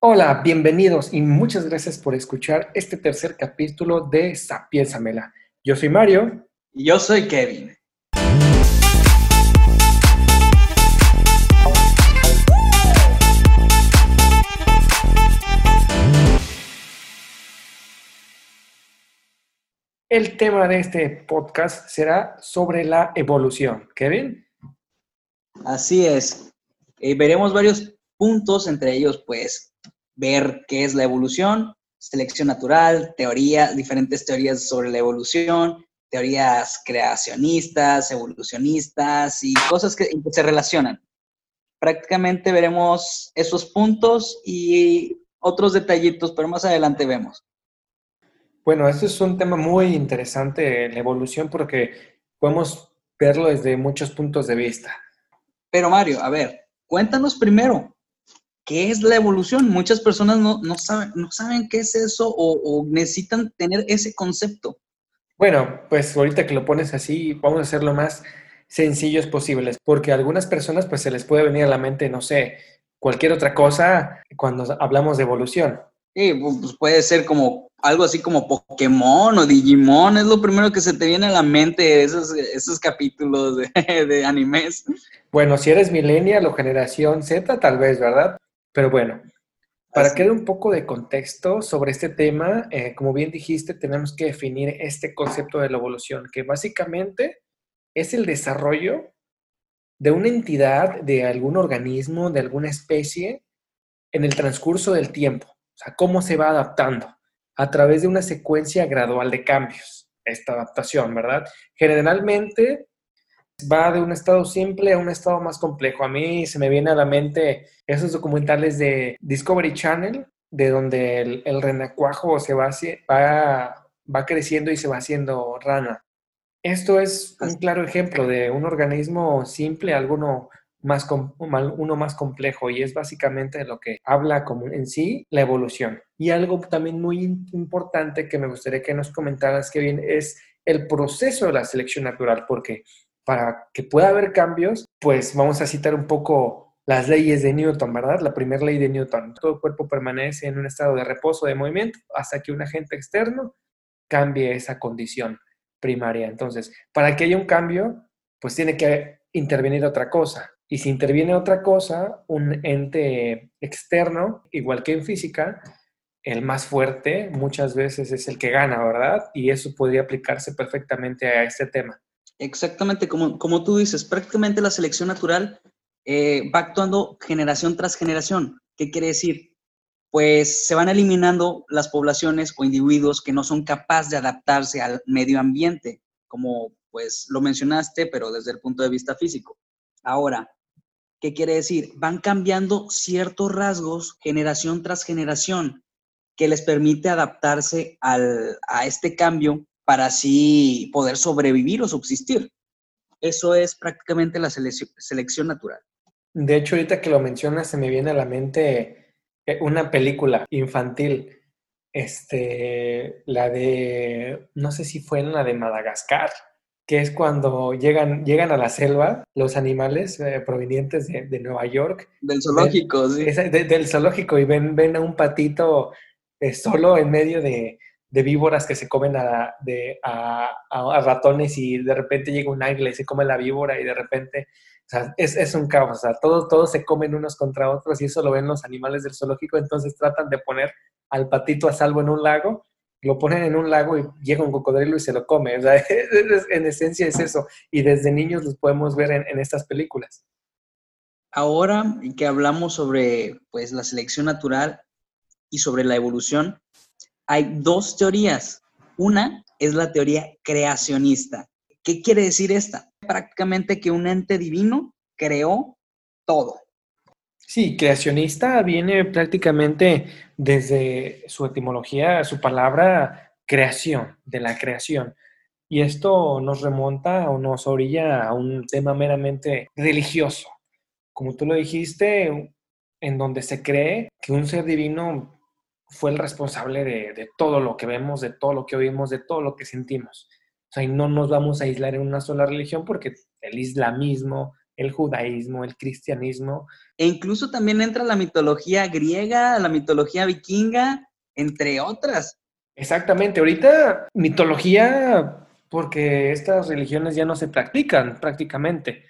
Hola, bienvenidos y muchas gracias por escuchar este tercer capítulo de Sapiénsamela. Yo soy Mario. Y yo soy Kevin. El tema de este podcast será sobre la evolución. Kevin. Así es. Eh, veremos varios puntos, entre ellos, pues, ver qué es la evolución, selección natural, teoría, diferentes teorías sobre la evolución, teorías creacionistas, evolucionistas y cosas que, se relacionan. Prácticamente veremos esos puntos y otros detallitos, pero más adelante vemos. Bueno, este es un tema muy interesante, la evolución, porque podemos verlo desde muchos puntos de vista. Pero Mario, a ver, cuéntanos primero, ¿qué es la evolución? Muchas personas no, saben, no saben qué es eso o, necesitan tener ese concepto. Bueno, pues ahorita que lo pones así, vamos a hacer lo más sencillos posibles, porque a algunas personas pues se les puede venir a la mente, no sé, cualquier otra cosa cuando hablamos de evolución. Sí, pues puede ser como algo así como Pokémon o Digimon, es lo primero que se te viene a la mente, esos, esos capítulos de, de animes. Bueno, si eres millennial o generación Z, tal vez, ¿verdad? Pero bueno, para que dé un poco de contexto sobre este tema, eh, como bien dijiste, tenemos que definir este concepto de la evolución, que básicamente es el desarrollo de una entidad, de algún organismo, de alguna especie, en el transcurso del tiempo. O sea, cómo se va adaptando a través de una secuencia gradual de cambios, esta adaptación, ¿verdad? Generalmente va de un estado simple a un estado más complejo. A mí se me viene a la mente esos documentales de Discovery Channel, de donde el, renacuajo se va, va, va creciendo y se va haciendo rana. Esto es un claro ejemplo de un organismo simple alguno más, uno más complejo y es básicamente lo que habla como en sí la evolución. Y algo también muy importante que me gustaría que nos comentaras, Kevin, es el proceso de la selección natural, porque para que pueda haber cambios, pues vamos a citar un poco las leyes de Newton, ¿verdad? La primera ley de Newton. Todo cuerpo permanece en un estado de reposo, de movimiento, hasta que un agente externo cambie esa condición primaria. Entonces, para que haya un cambio, pues tiene que intervenir otra cosa. Y si interviene otra cosa, un ente externo, igual que en física, el más fuerte muchas veces es el que gana, ¿verdad? Y eso podría aplicarse perfectamente a este tema. Exactamente, como, como tú dices, prácticamente la selección natural eh, va actuando generación tras generación. ¿Qué quiere decir? Pues se van eliminando las poblaciones o individuos que no son capaces de adaptarse al medio ambiente, como pues lo mencionaste, pero desde el punto de vista físico. Ahora, ¿qué quiere decir? Van cambiando ciertos rasgos generación tras generación que les permite adaptarse al, a este cambio para así poder sobrevivir o subsistir. Eso es prácticamente la selección natural. De hecho, ahorita que lo mencionas, se me viene a la mente eh, una película infantil, este, la de, no sé si fue en la de Madagascar, que es cuando llegan, llegan a la selva los animales eh, provenientes de, Nueva York. Del zoológico, sí. del zoológico y ven, ven a un patito eh, solo en medio de, de víboras que se comen a, ratones y de repente llega un águila y se come la víbora y de repente, es, es un caos, o sea, todos, se comen unos contra otros y eso lo ven los animales del zoológico, entonces tratan de poner al patito a salvo en un lago, lo ponen en un lago y llega un cocodrilo y se lo come, en esencia es eso, y desde niños los podemos ver en, en estas películas. Ahora que hablamos sobre pues la selección natural y sobre la evolución, hay dos teorías. Una es la teoría creacionista. ¿Qué quiere decir esta? Prácticamente que un ente divino creó todo. Sí, creacionista viene prácticamente desde su etimología, su palabra creación, de la creación. Y esto nos remonta o nos orilla a un tema meramente religioso. Como tú lo dijiste, en donde se cree que un ser divino fue el responsable de, todo lo que vemos, de todo lo que oímos, de todo lo que sentimos. O sea, y no nos vamos a aislar en una sola religión porque el islamismo, el judaísmo, el cristianismo. E incluso también entra la mitología griega, la mitología vikinga, entre otras. Exactamente, ahorita mitología porque estas religiones ya no se practican prácticamente,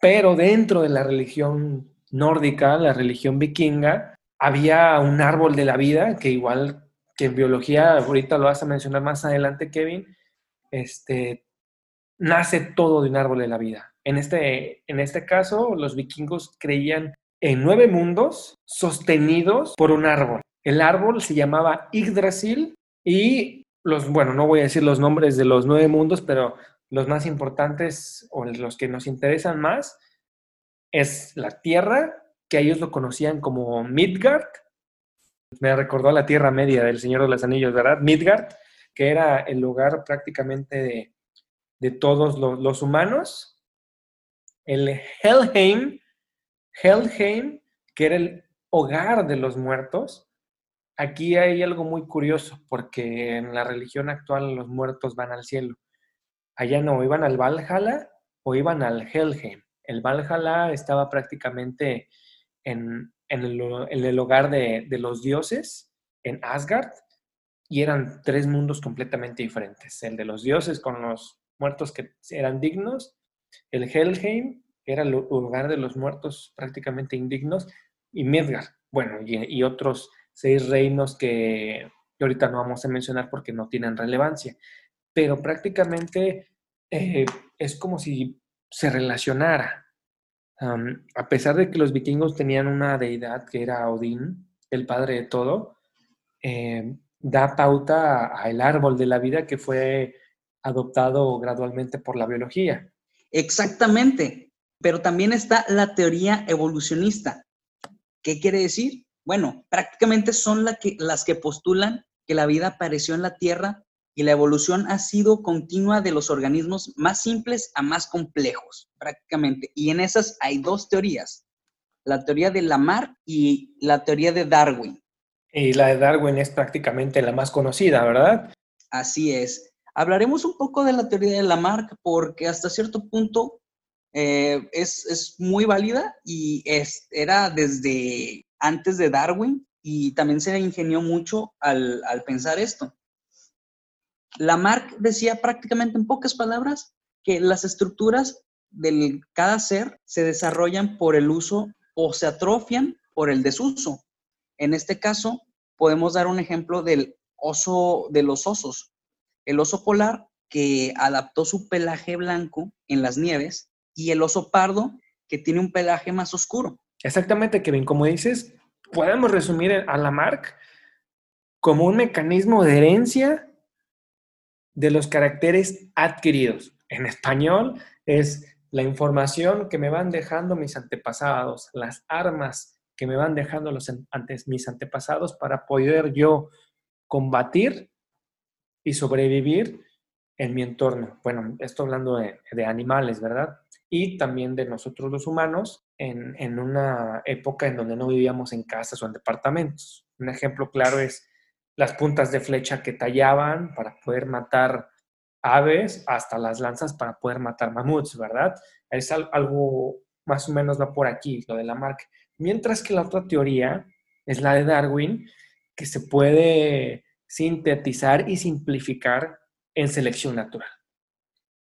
pero dentro de la religión nórdica, la religión vikinga, había un árbol de la vida que igual que en biología, ahorita lo vas a mencionar más adelante, Kevin, este, nace todo de un árbol de la vida. En este, en este caso, los vikingos creían en nueve mundos sostenidos por un árbol. El árbol se llamaba Yggdrasil y los, bueno, no voy a decir los nombres de los nueve mundos, pero los más importantes o los que nos interesan más es la Tierra, que ellos lo conocían como Midgard. Me recordó a la Tierra Media del Señor de los Anillos, ¿verdad? Midgard, que era el lugar prácticamente de, todos los, humanos. El Helheim, Helheim, que era el hogar de los muertos. Aquí hay algo muy curioso, porque en la religión actual los muertos van al cielo. Allá no, iban al Valhalla o iban al Helheim. El Valhalla estaba prácticamente en, el, hogar de, los dioses, en Asgard, y eran tres mundos completamente diferentes. El de los dioses con los muertos que eran dignos, el Helheim, que era el lugar de los muertos prácticamente indignos, y Midgard, bueno, y, otros seis reinos que, ahorita no vamos a mencionar porque no tienen relevancia, pero prácticamente eh, es como si se relacionara a pesar de que los vikingos tenían una deidad que era Odín, el padre de todo, eh, da pauta al árbol de la vida que fue adoptado gradualmente por la biología. Exactamente, pero también está la teoría evolucionista. ¿Qué quiere decir? Bueno, prácticamente son las que postulan que la vida apareció en la Tierra y la evolución ha sido continua de los organismos más simples a más complejos, prácticamente. Y en esas hay dos teorías, la teoría de Lamarck y la teoría de Darwin. Y la de Darwin es prácticamente la más conocida, ¿verdad? Así es. Hablaremos un poco de la teoría de Lamarck porque hasta cierto punto eh, es, muy válida y es, era desde antes de Darwin y también se ingenió mucho al, al pensar esto. Lamarck decía prácticamente en pocas palabras que las estructuras de cada ser se desarrollan por el uso o se atrofian por el desuso. En este caso, podemos dar un ejemplo del oso de los osos. El oso polar que adaptó su pelaje blanco en las nieves y el oso pardo que tiene un pelaje más oscuro. Exactamente, Kevin. Como dices, podemos resumir a Lamarck como un mecanismo de herencia de los caracteres adquiridos. En español es la información que me van dejando mis antepasados, las armas que me van dejando los antes, mis antepasados para poder yo combatir y sobrevivir en mi entorno. Bueno, esto hablando de, animales, ¿verdad? Y también de nosotros los humanos en, en una época en donde no vivíamos en casas o en departamentos. Un ejemplo claro es las puntas de flecha que tallaban para poder matar aves hasta las lanzas para poder matar mamuts, ¿verdad? Es algo más o menos va por aquí, lo de la marca. Mientras que la otra teoría es la de Darwin, que se puede sintetizar y simplificar en selección natural.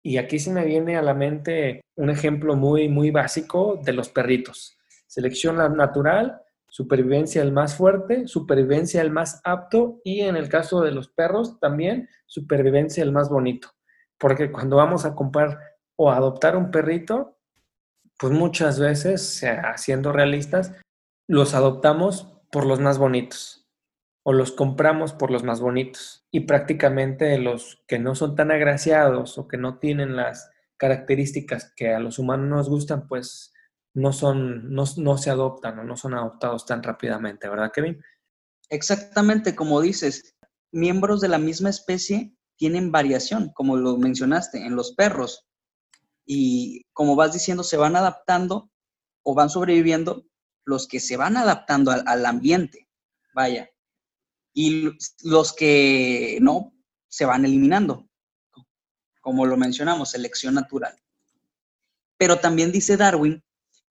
Y aquí se me viene a la mente un ejemplo muy, muy básico de los perritos. Selección natural supervivencia el más fuerte, supervivencia el más apto y en el caso de los perros también supervivencia el más bonito. Porque cuando vamos a comprar o adoptar un perrito, pues muchas veces, siendo realistas, los adoptamos por los más bonitos o los compramos por los más bonitos. Y prácticamente los que no son tan agraciados o que no tienen las características que a los humanos nos gustan, pues no son, no, se adoptan o no son adoptados tan rápidamente, ¿verdad, Kevin? Exactamente, como dices, miembros de la misma especie tienen variación, como lo mencionaste, en los perros. Y como vas diciendo, se van adaptando o van sobreviviendo los que se van adaptando al, al ambiente, vaya. Y los que no, se van eliminando, como lo mencionamos, selección natural. Pero también dice Darwin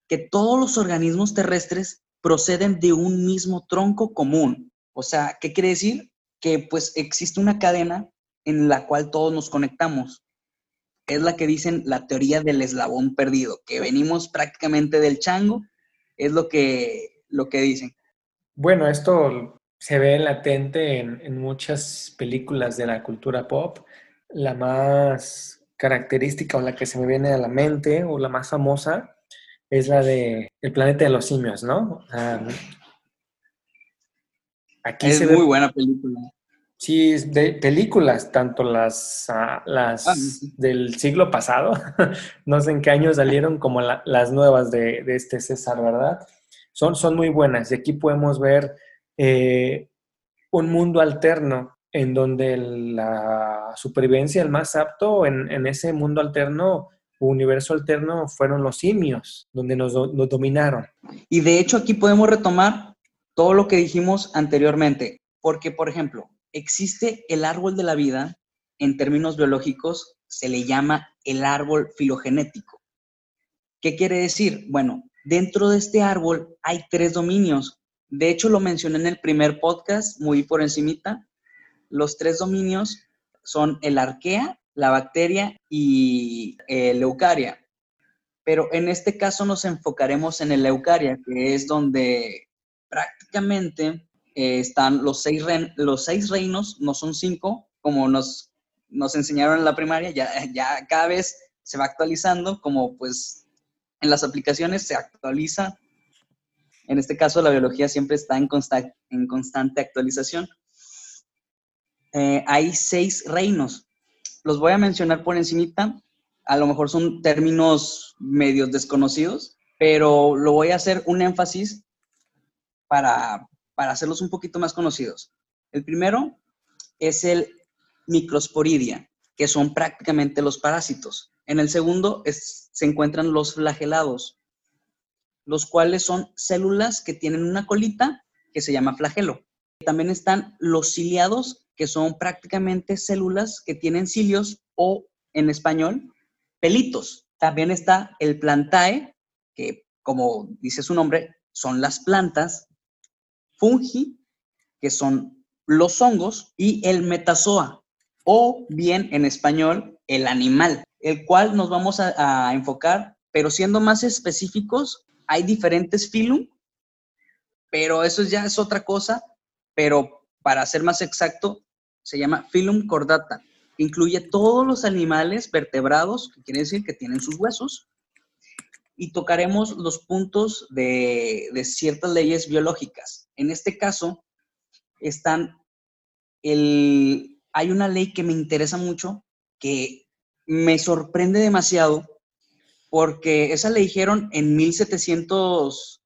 que todos los organismos terrestres proceden de un mismo tronco común. O sea, ¿qué quiere decir? Que pues existe una cadena en la cual todos nos conectamos. Es la que dicen la teoría del eslabón perdido, que venimos prácticamente del chango, es lo que, lo que dicen. Bueno, esto se ve latente en, en muchas películas de la cultura pop. La más característica o la que se me viene a la mente o la más famosa es la de El planeta de los simios, ¿no? aquí es muy buena película. Sí, de películas, tanto las, ah, las ah, del siglo pasado, no sé en qué año salieron, como las nuevas de, de, este César, ¿verdad? Son, son muy buenas y aquí podemos ver eh, un mundo alterno en donde la supervivencia, el más apto en, en ese mundo alterno universo alterno fueron los simios, donde nos, nos, dominaron. Y de hecho aquí podemos retomar todo lo que dijimos anteriormente, porque por ejemplo, existe el árbol de la vida, en términos biológicos se le llama el árbol filogenético. ¿Qué quiere decir? Bueno, dentro de este árbol hay tres dominios. De hecho, lo mencioné en el primer podcast, muy por encimita. Los tres dominios son el arquea, la bacteria y el eucaria. Pero en este caso nos enfocaremos en el eucaria, que es donde prácticamente eh, están los seis, los seis reinos, no son cinco, como nos, nos enseñaron en la primaria, ya, ya cada vez se va actualizando, como pues en las aplicaciones se actualiza. En este caso, la biología siempre está en, en constante actualización. Eh, hay seis reinos. Los voy a mencionar por encimita. A lo mejor son términos medios desconocidos, pero lo voy a hacer un énfasis para, para hacerlos un poquito más conocidos. El primero es el microsporidia, que son prácticamente los parásitos. En el segundo se encuentran los flagelados, los cuales son células que tienen una colita que se llama flagelo. También están los ciliados, que son prácticamente células que tienen cilios o, en español, pelitos. También está el plantae, que como dice su nombre, son las plantas fungi, que son los hongos, y el metazoa, o bien en español, el animal, el cual nos vamos a, enfocar, pero siendo más específicos, hay diferentes filum, pero eso ya es otra cosa, pero para ser más exacto, se llama filum cordata, incluye todos los animales vertebrados, que quiere decir que tienen sus huesos, y tocaremos los puntos de, ciertas leyes biológicas. En este caso, están el, hay una ley que me interesa mucho, que me sorprende demasiado, porque esa le dijeron en 1700,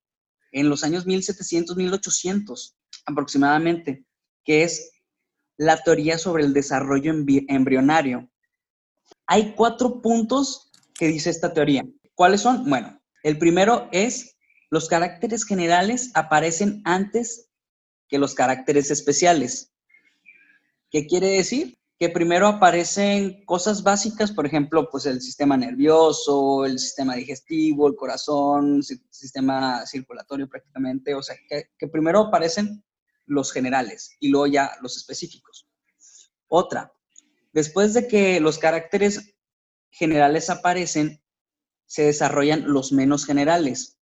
en los años 1700, 1800 aproximadamente, que es la teoría sobre el desarrollo embrionario. Hay cuatro puntos que dice esta teoría. ¿Cuáles son? Bueno, el primero es los caracteres generales aparecen antes que los caracteres especiales. ¿Qué quiere decir? Que primero aparecen cosas básicas, por ejemplo, pues el sistema nervioso, el sistema digestivo, el corazón, el sistema circulatorio prácticamente, o sea, que, que primero aparecen los generales y luego ya los específicos. Otra, después de que los caracteres generales aparecen, se desarrollan los menos generales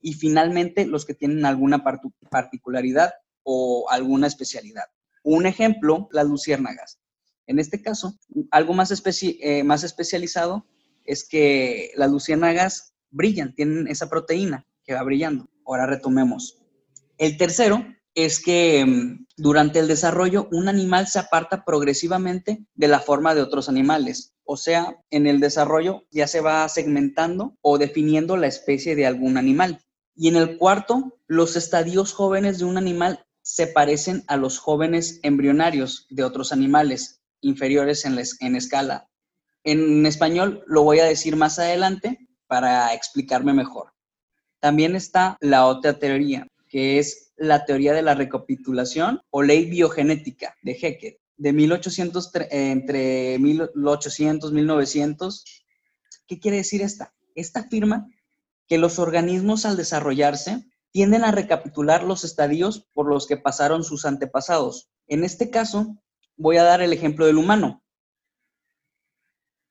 y finalmente los que tienen alguna particularidad o alguna especialidad. Un ejemplo, las luciérnagas. En este caso, algo más, eh, más especializado es que las luciérnagas brillan, tienen esa proteína que va brillando. Ahora retomemos. El tercero es que mm, durante el desarrollo un animal se aparta progresivamente de la forma de otros animales. O sea, en el desarrollo ya se va segmentando o definiendo la especie de algún animal. Y en el cuarto, los estadios jóvenes de un animal se parecen a los jóvenes embrionarios de otros animales inferiores en, en escala. En español lo voy a decir más adelante para explicarme mejor. También está la otra teoría, que es la teoría de la recapitulación o ley biogenética de Haeckel, de 1800, entre 1800 1900. ¿Qué quiere decir esta? esta afirma que los organismos al desarrollarse tienden a recapitular los estadios por los que pasaron sus antepasados. En este caso, voy a dar el ejemplo del humano.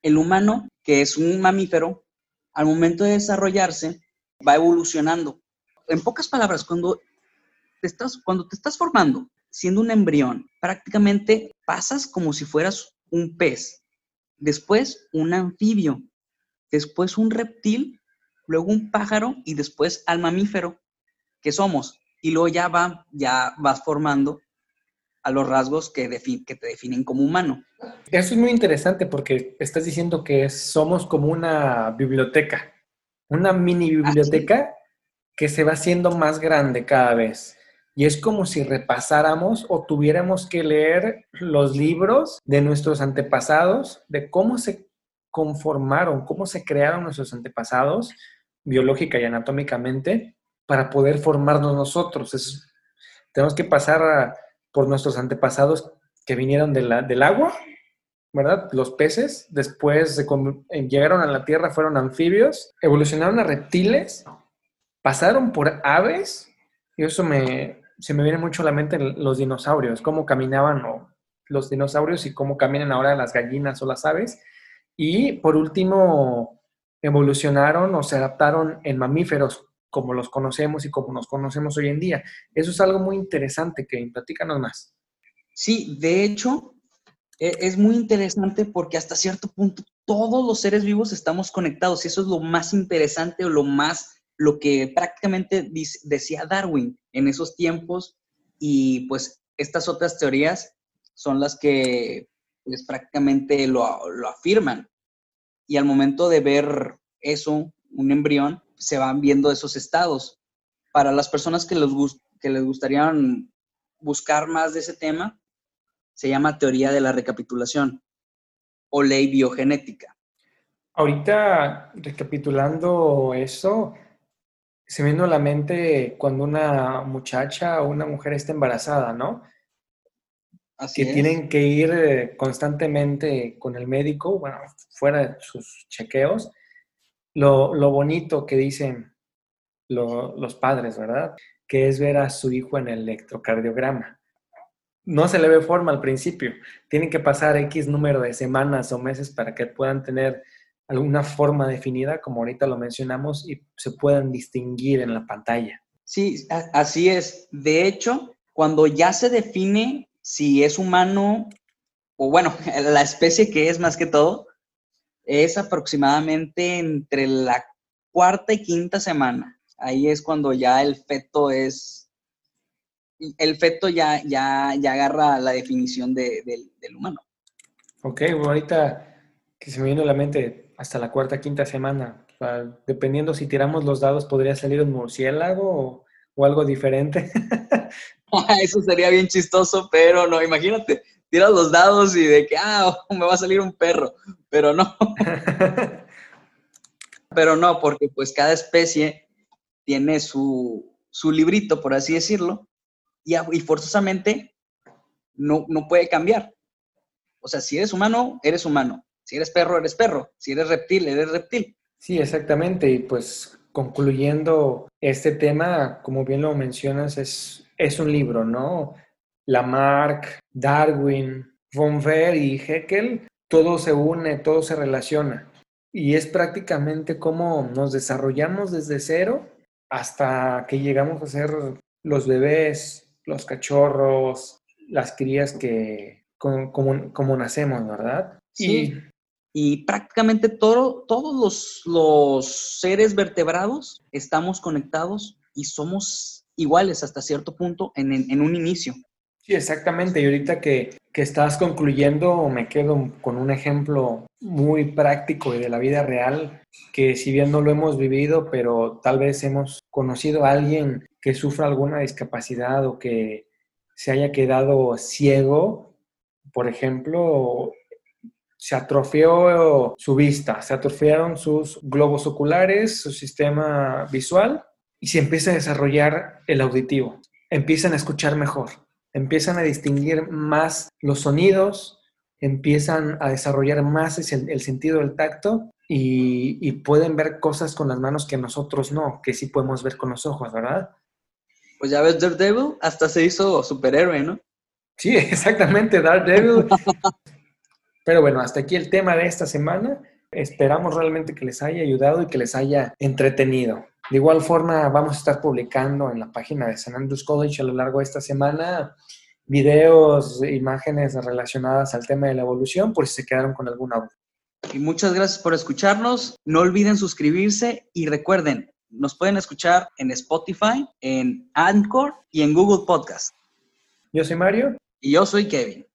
El humano, que es un mamífero, al momento de desarrollarse, va evolucionando. En pocas palabras, cuando te estás, cuando te estás formando, siendo un embrión, prácticamente pasas como si fueras un pez, después un anfibio, después un reptil, luego un pájaro y después al mamífero que somos. Y luego ya, va, ya vas formando a los rasgos que, que te definen como humano. Eso es muy interesante porque estás diciendo que somos como una biblioteca, una mini biblioteca que se va haciendo más grande cada vez. Y es como si repasáramos o tuviéramos que leer los libros de nuestros antepasados, de cómo se conformaron, cómo se crearon nuestros antepasados, biológica y anatómicamente, para poder formarnos nosotros. tenemos que pasar por nuestros antepasados que vinieron del agua, ¿verdad? Los peces, después llegaron a la tierra, fueron anfibios, evolucionaron a reptiles, pasaron por aves, y eso me, se me viene mucho a la mente los dinosaurios, cómo caminaban los dinosaurios y cómo caminan ahora las gallinas o las aves. Y por último, evolucionaron o se adaptaron en mamíferos como los conocemos y como nos conocemos hoy en día. Eso es algo muy interesante, que platícanos más. Sí, de hecho, e, es muy interesante porque hasta cierto punto todos los seres vivos estamos conectados y eso es lo más interesante o lo más lo que prácticamente decía Darwin en esos tiempos y pues estas otras teorías son las que pues prácticamente lo, afirman. Y al momento de ver eso, un embrión, se van viendo esos estados. Para las personas que les, que les gustaría buscar más de ese tema, se llama teoría de la recapitulación o ley biogenética. Ahorita, recapitulando eso, se me vino a la mente cuando una muchacha o una mujer está embarazada, ¿no? Así que tienen que ir eh, constantemente con el médico, bueno, fuera de sus chequeos. Lo, bonito que dicen los padres, ¿verdad? Que es ver a su hijo en el electrocardiograma. No se le ve forma al principio. Tienen que pasar X número de semanas o meses para que puedan tener alguna forma definida, como ahorita lo mencionamos, y se puedan distinguir en la pantalla. Sí, así es. De hecho, cuando ya se define si es humano, o bueno, la especie que es más que todo, es aproximadamente entre la cuarta y quinta semana. Ahí es cuando ya el feto es, el feto ya, ya, ya agarra la definición del humano. Ok, ahorita que se me viene a la mente, hasta la cuarta, quinta semana. dependiendo si tiramos los dados, podría salir un murciélago o, algo diferente. Eso sería bien chistoso, pero no, imagínate, tiras los dados y de que, ah, me va a salir un perro, pero no. pero no, porque pues cada especie tiene su, su librito, por así decirlo, y, y forzosamente no, no puede cambiar. O sea, si eres humano, eres humano. Si eres perro, eres perro. Si eres reptil, eres reptil. Sí, exactamente. Y pues concluyendo este tema, como bien lo mencionas, es, es un libro, ¿no? Lamarck, Darwin, von Ver y Heckel, todo se une, todo se relaciona. Y es prácticamente como nos desarrollamos desde cero hasta que llegamos a ser los bebés, los cachorros, las crías que como, como, nacemos, ¿verdad? Sí y prácticamente todo, todos los, seres vertebrados estamos conectados y somos iguales hasta cierto punto en, un inicio. Sí, exactamente. Y ahorita que, que, estás concluyendo, me quedo con un ejemplo muy práctico y de la vida real, que si bien no lo hemos vivido, pero tal vez hemos conocido a alguien que sufra alguna discapacidad o que se haya quedado ciego, por ejemplo, se atrofió su vista, se atrofiaron sus globos oculares, su sistema visual y se empieza a desarrollar el auditivo. Empiezan a escuchar mejor, empiezan a distinguir más los sonidos, empiezan a desarrollar más el, sentido del tacto y, y pueden ver cosas con las manos que nosotros no, que sí podemos ver con los ojos, ¿verdad? Pues ya ves, Daredevil hasta se hizo superhéroe, ¿no? Sí, exactamente, Daredevil. Pero bueno, hasta aquí el tema de esta semana. Esperamos realmente que les haya ayudado y que les haya entretenido. De igual forma, vamos a estar publicando en la página de San Andrews College a lo largo de esta semana videos, imágenes relacionadas al tema de la evolución, por si se quedaron con alguna duda. Y muchas gracias por escucharnos. No olviden suscribirse y recuerden, nos pueden escuchar en Spotify, en Anchor y en Google Podcast. Yo soy Mario. Y yo soy Kevin.